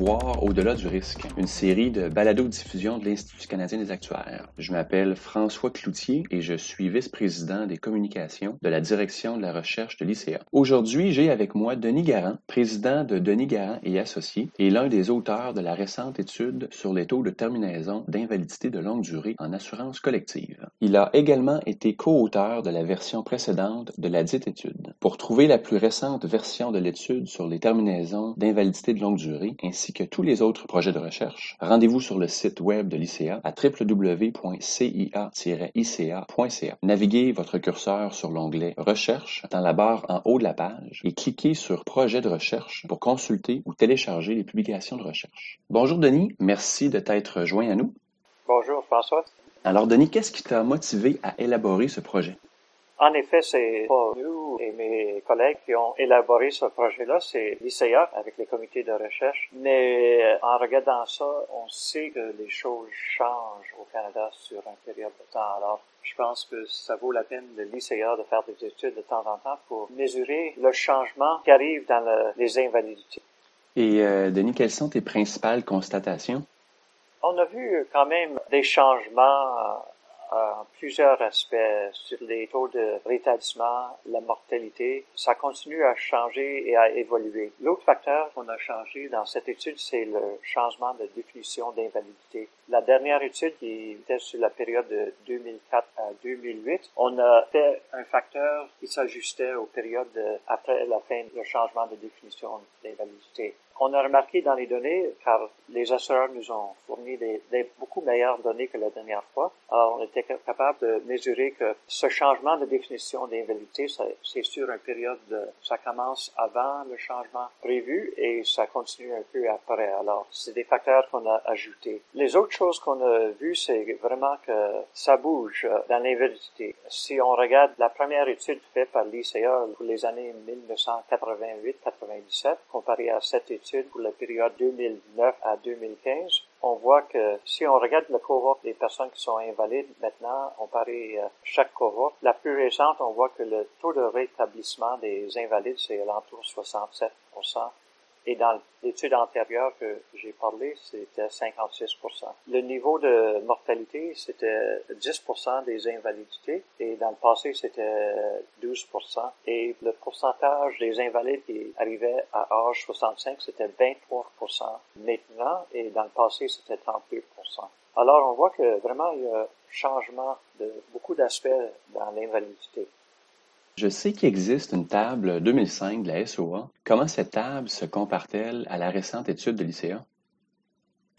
Voir au-delà du risque, une série de balado-diffusion de l'Institut canadien des actuaires. Je m'appelle François Cloutier et je suis vice-président des communications de la direction de la recherche de l'ICA. Aujourd'hui, j'ai avec moi Denis Garand, président de Denis Garand et Associés et l'un des auteurs de la récente étude sur les taux de terminaison d'invalidité de longue durée en assurance collective. Il a également été co-auteur de la version précédente de la dite étude. Pour trouver la plus récente version de l'étude sur les terminaisons d'invalidité de longue durée ainsi que tous les autres projets de recherche, rendez-vous sur le site web de l'ICA à www.cia-ica.ca. Naviguez votre curseur sur l'onglet Recherche dans la barre en haut de la page et cliquez sur Projet de recherche pour consulter ou télécharger les publications de recherche. Bonjour Denis, merci de t'être joint à nous. Bonjour François. Alors Denis, qu'est-ce qui t'a motivé à élaborer ce projet? En effet, c'est pas nous et mes collègues qui ont élaboré ce projet-là, c'est l'ICA avec les comités de recherche. Mais euh, en regardant ça, on sait que les choses changent au Canada sur une période de temps. Alors, je pense que ça vaut la peine de l'ICA de faire des études de temps en temps pour mesurer le changement qui arrive dans les invalidités. Et euh, Denis, quelles sont tes principales constatations? On a vu quand même des changements plusieurs aspects sur les taux de rétablissement, la mortalité. Ça continue à changer et à évoluer. L'autre facteur qu'on a changé dans cette étude, c'est le changement de définition d'invalidité. La dernière étude qui était sur la période de 2004 à 2008, on a fait un facteur qui s'ajustait aux périodes après la fin du changement de définition d'invalidité. On a remarqué dans les données, car les assureurs nous ont fourni des, beaucoup meilleures données que la dernière fois, alors on était capable de mesurer que ce changement de définition d'invalidité, c'est sur une période, de, ça commence avant le changement prévu et ça continue un peu après. Alors, c'est des facteurs qu'on a ajoutés. Les autres choses qu'on a vues, c'est vraiment que ça bouge dans l'invalidité. Si on regarde la première étude faite par l'ICA pour les années 1988-97, comparée à cette étude pour la période 2009 à 2015, on voit que si on regarde la cohorte des personnes qui sont invalides maintenant, on parie euh, chaque cohorte. La plus récente, on voit que le taux de rétablissement des invalides, c'est alentour 67 et dans l'étude antérieure que j'ai parlé, c'était 56% Le niveau de mortalité, c'était 10% des invalidités. Et dans le passé, c'était 12% Et le pourcentage des invalides qui arrivaient à âge 65, c'était 23 maintenant. Et dans le passé, c'était 38 Alors, on voit que vraiment, il y a un changement de beaucoup d'aspects dans l'invalidité. Je sais qu'il existe une table 2005 de la SOA. Comment cette table se compare-t-elle à la récente étude de l'ICA?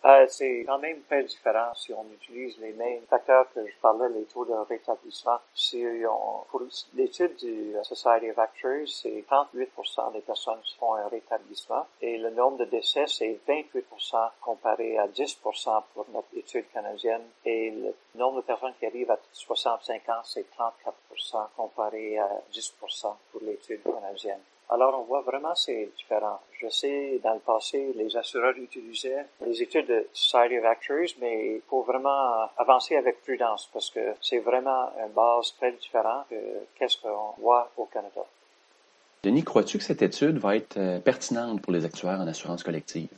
Euh, c'est quand même très différent si on utilise les mêmes facteurs que je parlais, les taux de rétablissement. Si on, pour l'étude du Society of Actuaries, c'est 38% des personnes qui font un rétablissement et le nombre de décès, c'est 28% comparé à 10% pour notre étude canadienne et le nombre de personnes qui arrivent à 65 ans, c'est 34% comparé à 10% pour l'étude canadienne. Alors, on voit vraiment c'est différent. Je sais, dans le passé, les assureurs utilisaient les études de Society of Actuaries, mais il faut vraiment avancer avec prudence parce que c'est vraiment une base très différente que qu'est-ce qu'on voit au Canada. Denis, crois-tu que cette étude va être euh, pertinente pour les actuaires en assurance collective?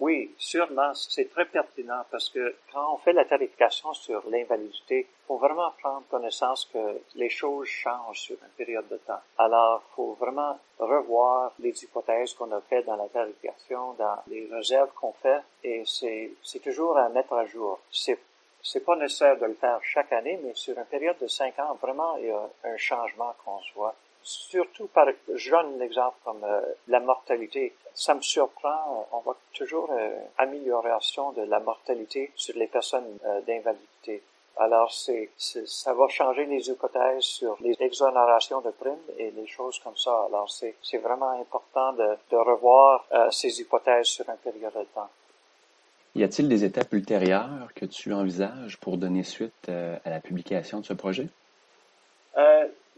Oui, sûrement, c'est très pertinent parce que quand on fait la tarification sur l'invalidité, il faut vraiment prendre connaissance que les choses changent sur une période de temps. Alors, il faut vraiment revoir les hypothèses qu'on a faites dans la tarification, dans les réserves qu'on fait, et c'est, toujours à mettre à jour. C'est c'est pas nécessaire de le faire chaque année, mais sur une période de cinq ans, vraiment, il y a un changement qu'on voit surtout par, je donne l'exemple comme euh, la mortalité. Ça me surprend, euh, on voit toujours une euh, amélioration de la mortalité sur les personnes d'invalidité. Alors, c'est, ça va changer les hypothèses sur les exonérations de primes et les choses comme ça. Alors, c'est, vraiment important de, revoir ces hypothèses sur un période de temps. Y a-t-il des étapes ultérieures que tu envisages pour donner suite à la publication de ce projet?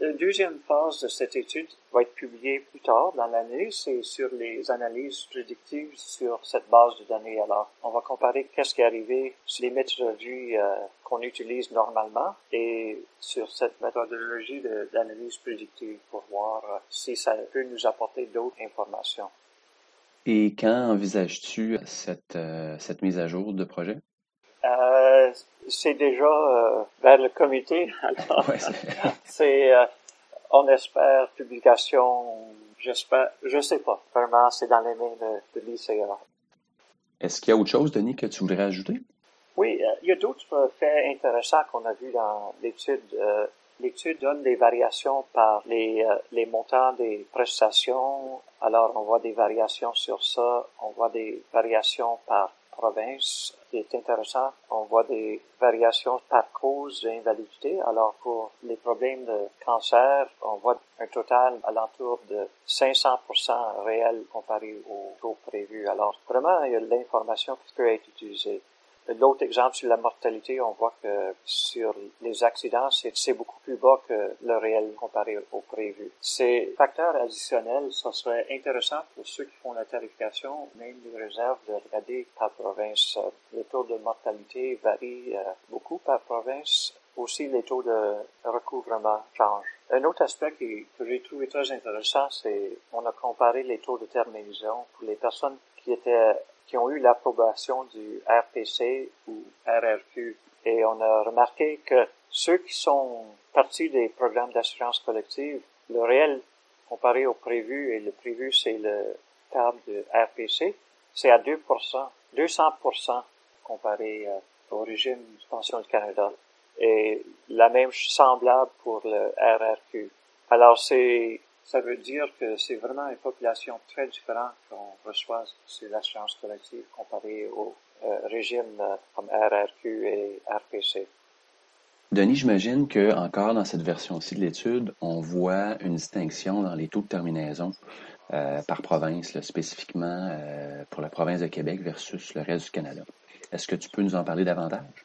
La deuxième phase de cette étude va être publiée plus tard dans l'année. C'est sur les analyses prédictives sur cette base de données. Alors, on va comparer qu'est-ce qui est arrivé sur les méthodologies euh, qu'on utilise normalement et sur cette méthodologie d'analyse prédictive pour voir euh, si ça peut nous apporter d'autres informations. Et quand envisages-tu cette, euh, cette mise à jour de projet? Euh, c'est déjà euh, vers le comité. c'est, euh, on espère publication, j'espère, je sais pas. Vraiment, c'est dans les mains de, de l'ICA. Est-ce qu'il y a autre chose, Denis, que tu voudrais ajouter? Oui, il y a d'autres faits intéressants qu'on a vus dans l'étude. L'étude donne des variations par les, les montants des prestations. Alors, on voit des variations sur ça. On voit des variations par province qui est intéressant. On voit des variations par cause d'invalidité. Alors pour les problèmes de cancer, on voit un total alentour de 500% réel comparé au taux prévu. Alors vraiment, il y a l'information qui peut être utilisée. L'autre exemple sur la mortalité, on voit que sur les accidents, c'est beaucoup plus bas que le réel comparé au prévu. Ces facteurs additionnels, ce serait intéressant pour ceux qui font la tarification, même les réserves, de regarder par province. Le taux de mortalité varie euh, beaucoup par province. Aussi, les taux de recouvrement changent. Un autre aspect que j'ai trouvé très intéressant, c'est on a comparé les taux de terminaison pour les personnes qui étaient qui ont eu l'approbation du RPC ou RRQ. Et on a remarqué que ceux qui sont partis des programmes d'assurance collective, le réel comparé au prévu, et le prévu c'est le table de RPC, c'est à 2%, 200% comparé euh, au régime de pension du Canada. Et la même semblable pour le RRQ. Alors c'est ça veut dire que c'est vraiment une population très différente qu'on reçoit sur l'assurance collective comparée au euh, régime euh, comme RRQ et RPC. Denis, j'imagine que encore dans cette version-ci de l'étude, on voit une distinction dans les taux de terminaison euh, par province, spécifiquement pour la province de Québec versus le reste du Canada. Est-ce que tu peux nous en parler davantage?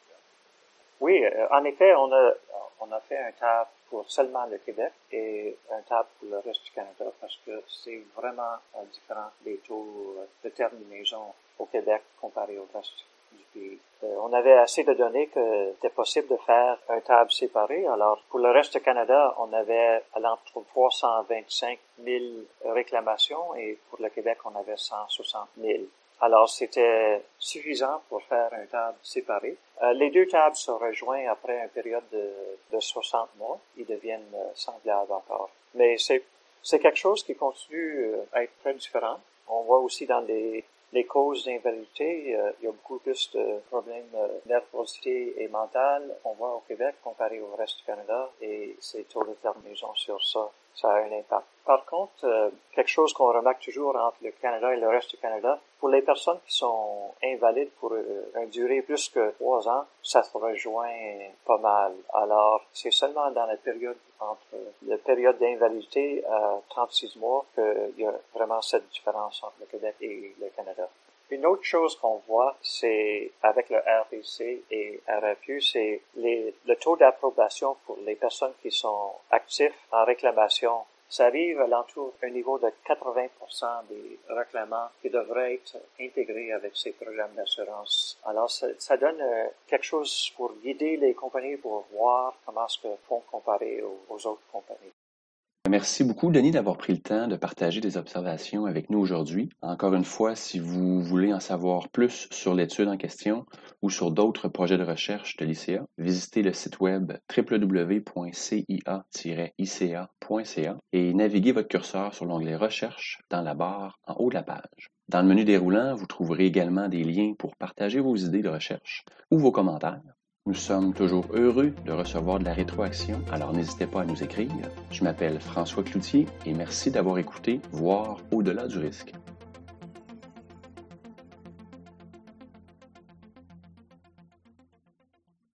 Oui, en effet, on a, on a fait un tab pour seulement le Québec et un tab pour le reste du Canada parce que c'est vraiment euh, différent des taux euh, de terminaison au Québec comparé au reste du pays. Euh, on avait assez de données que c'était possible de faire un tab séparé. Alors, pour le reste du Canada, on avait entre 325 000 réclamations et pour le Québec, on avait 160 000. Alors, c'était suffisant pour faire un table séparé. Euh, les deux tables se rejoignent après une période de, de 60 mois. Ils deviennent euh, semblables encore. Mais c'est, c'est quelque chose qui continue euh, à être très différent. On voit aussi dans les, les causes d'invalidité, il y a beaucoup plus de problèmes de nervosité et mentale. On voit au Québec comparé au reste du Canada et c'est taux de terminaison sur ça ça a un impact. Par contre, euh, quelque chose qu'on remarque toujours entre le Canada et le reste du Canada, pour les personnes qui sont invalides pour euh, une durée plus que trois ans, ça se rejoint pas mal. Alors, c'est seulement dans la période entre la période d'invalidité à 36 mois qu'il y a vraiment cette différence entre le Québec et le Canada. Une autre chose qu'on voit, c'est avec le RPC et RFU, c'est le taux d'approbation pour les personnes qui sont actifs en réclamation. Ça arrive à l'entour d'un niveau de 80% des réclamants qui devraient être intégrés avec ces programmes d'assurance. Alors, ça, donne euh, quelque chose pour guider les compagnies pour voir comment ce que font comparer aux autres compagnies. Merci beaucoup, Denis, d'avoir pris le temps de partager des observations avec nous aujourd'hui. Encore une fois, si vous voulez en savoir plus sur l'étude en question ou sur d'autres projets de recherche de l'ICA, visitez le site web et naviguez votre curseur sur l'onglet Recherche dans la barre en haut de la page. Dans le menu déroulant, vous trouverez également des liens pour partager vos idées de recherche ou vos commentaires. Nous sommes toujours heureux de recevoir de la rétroaction, alors n'hésitez pas à nous écrire. Je m'appelle François Cloutier et merci d'avoir écouté Voir au-delà du risque.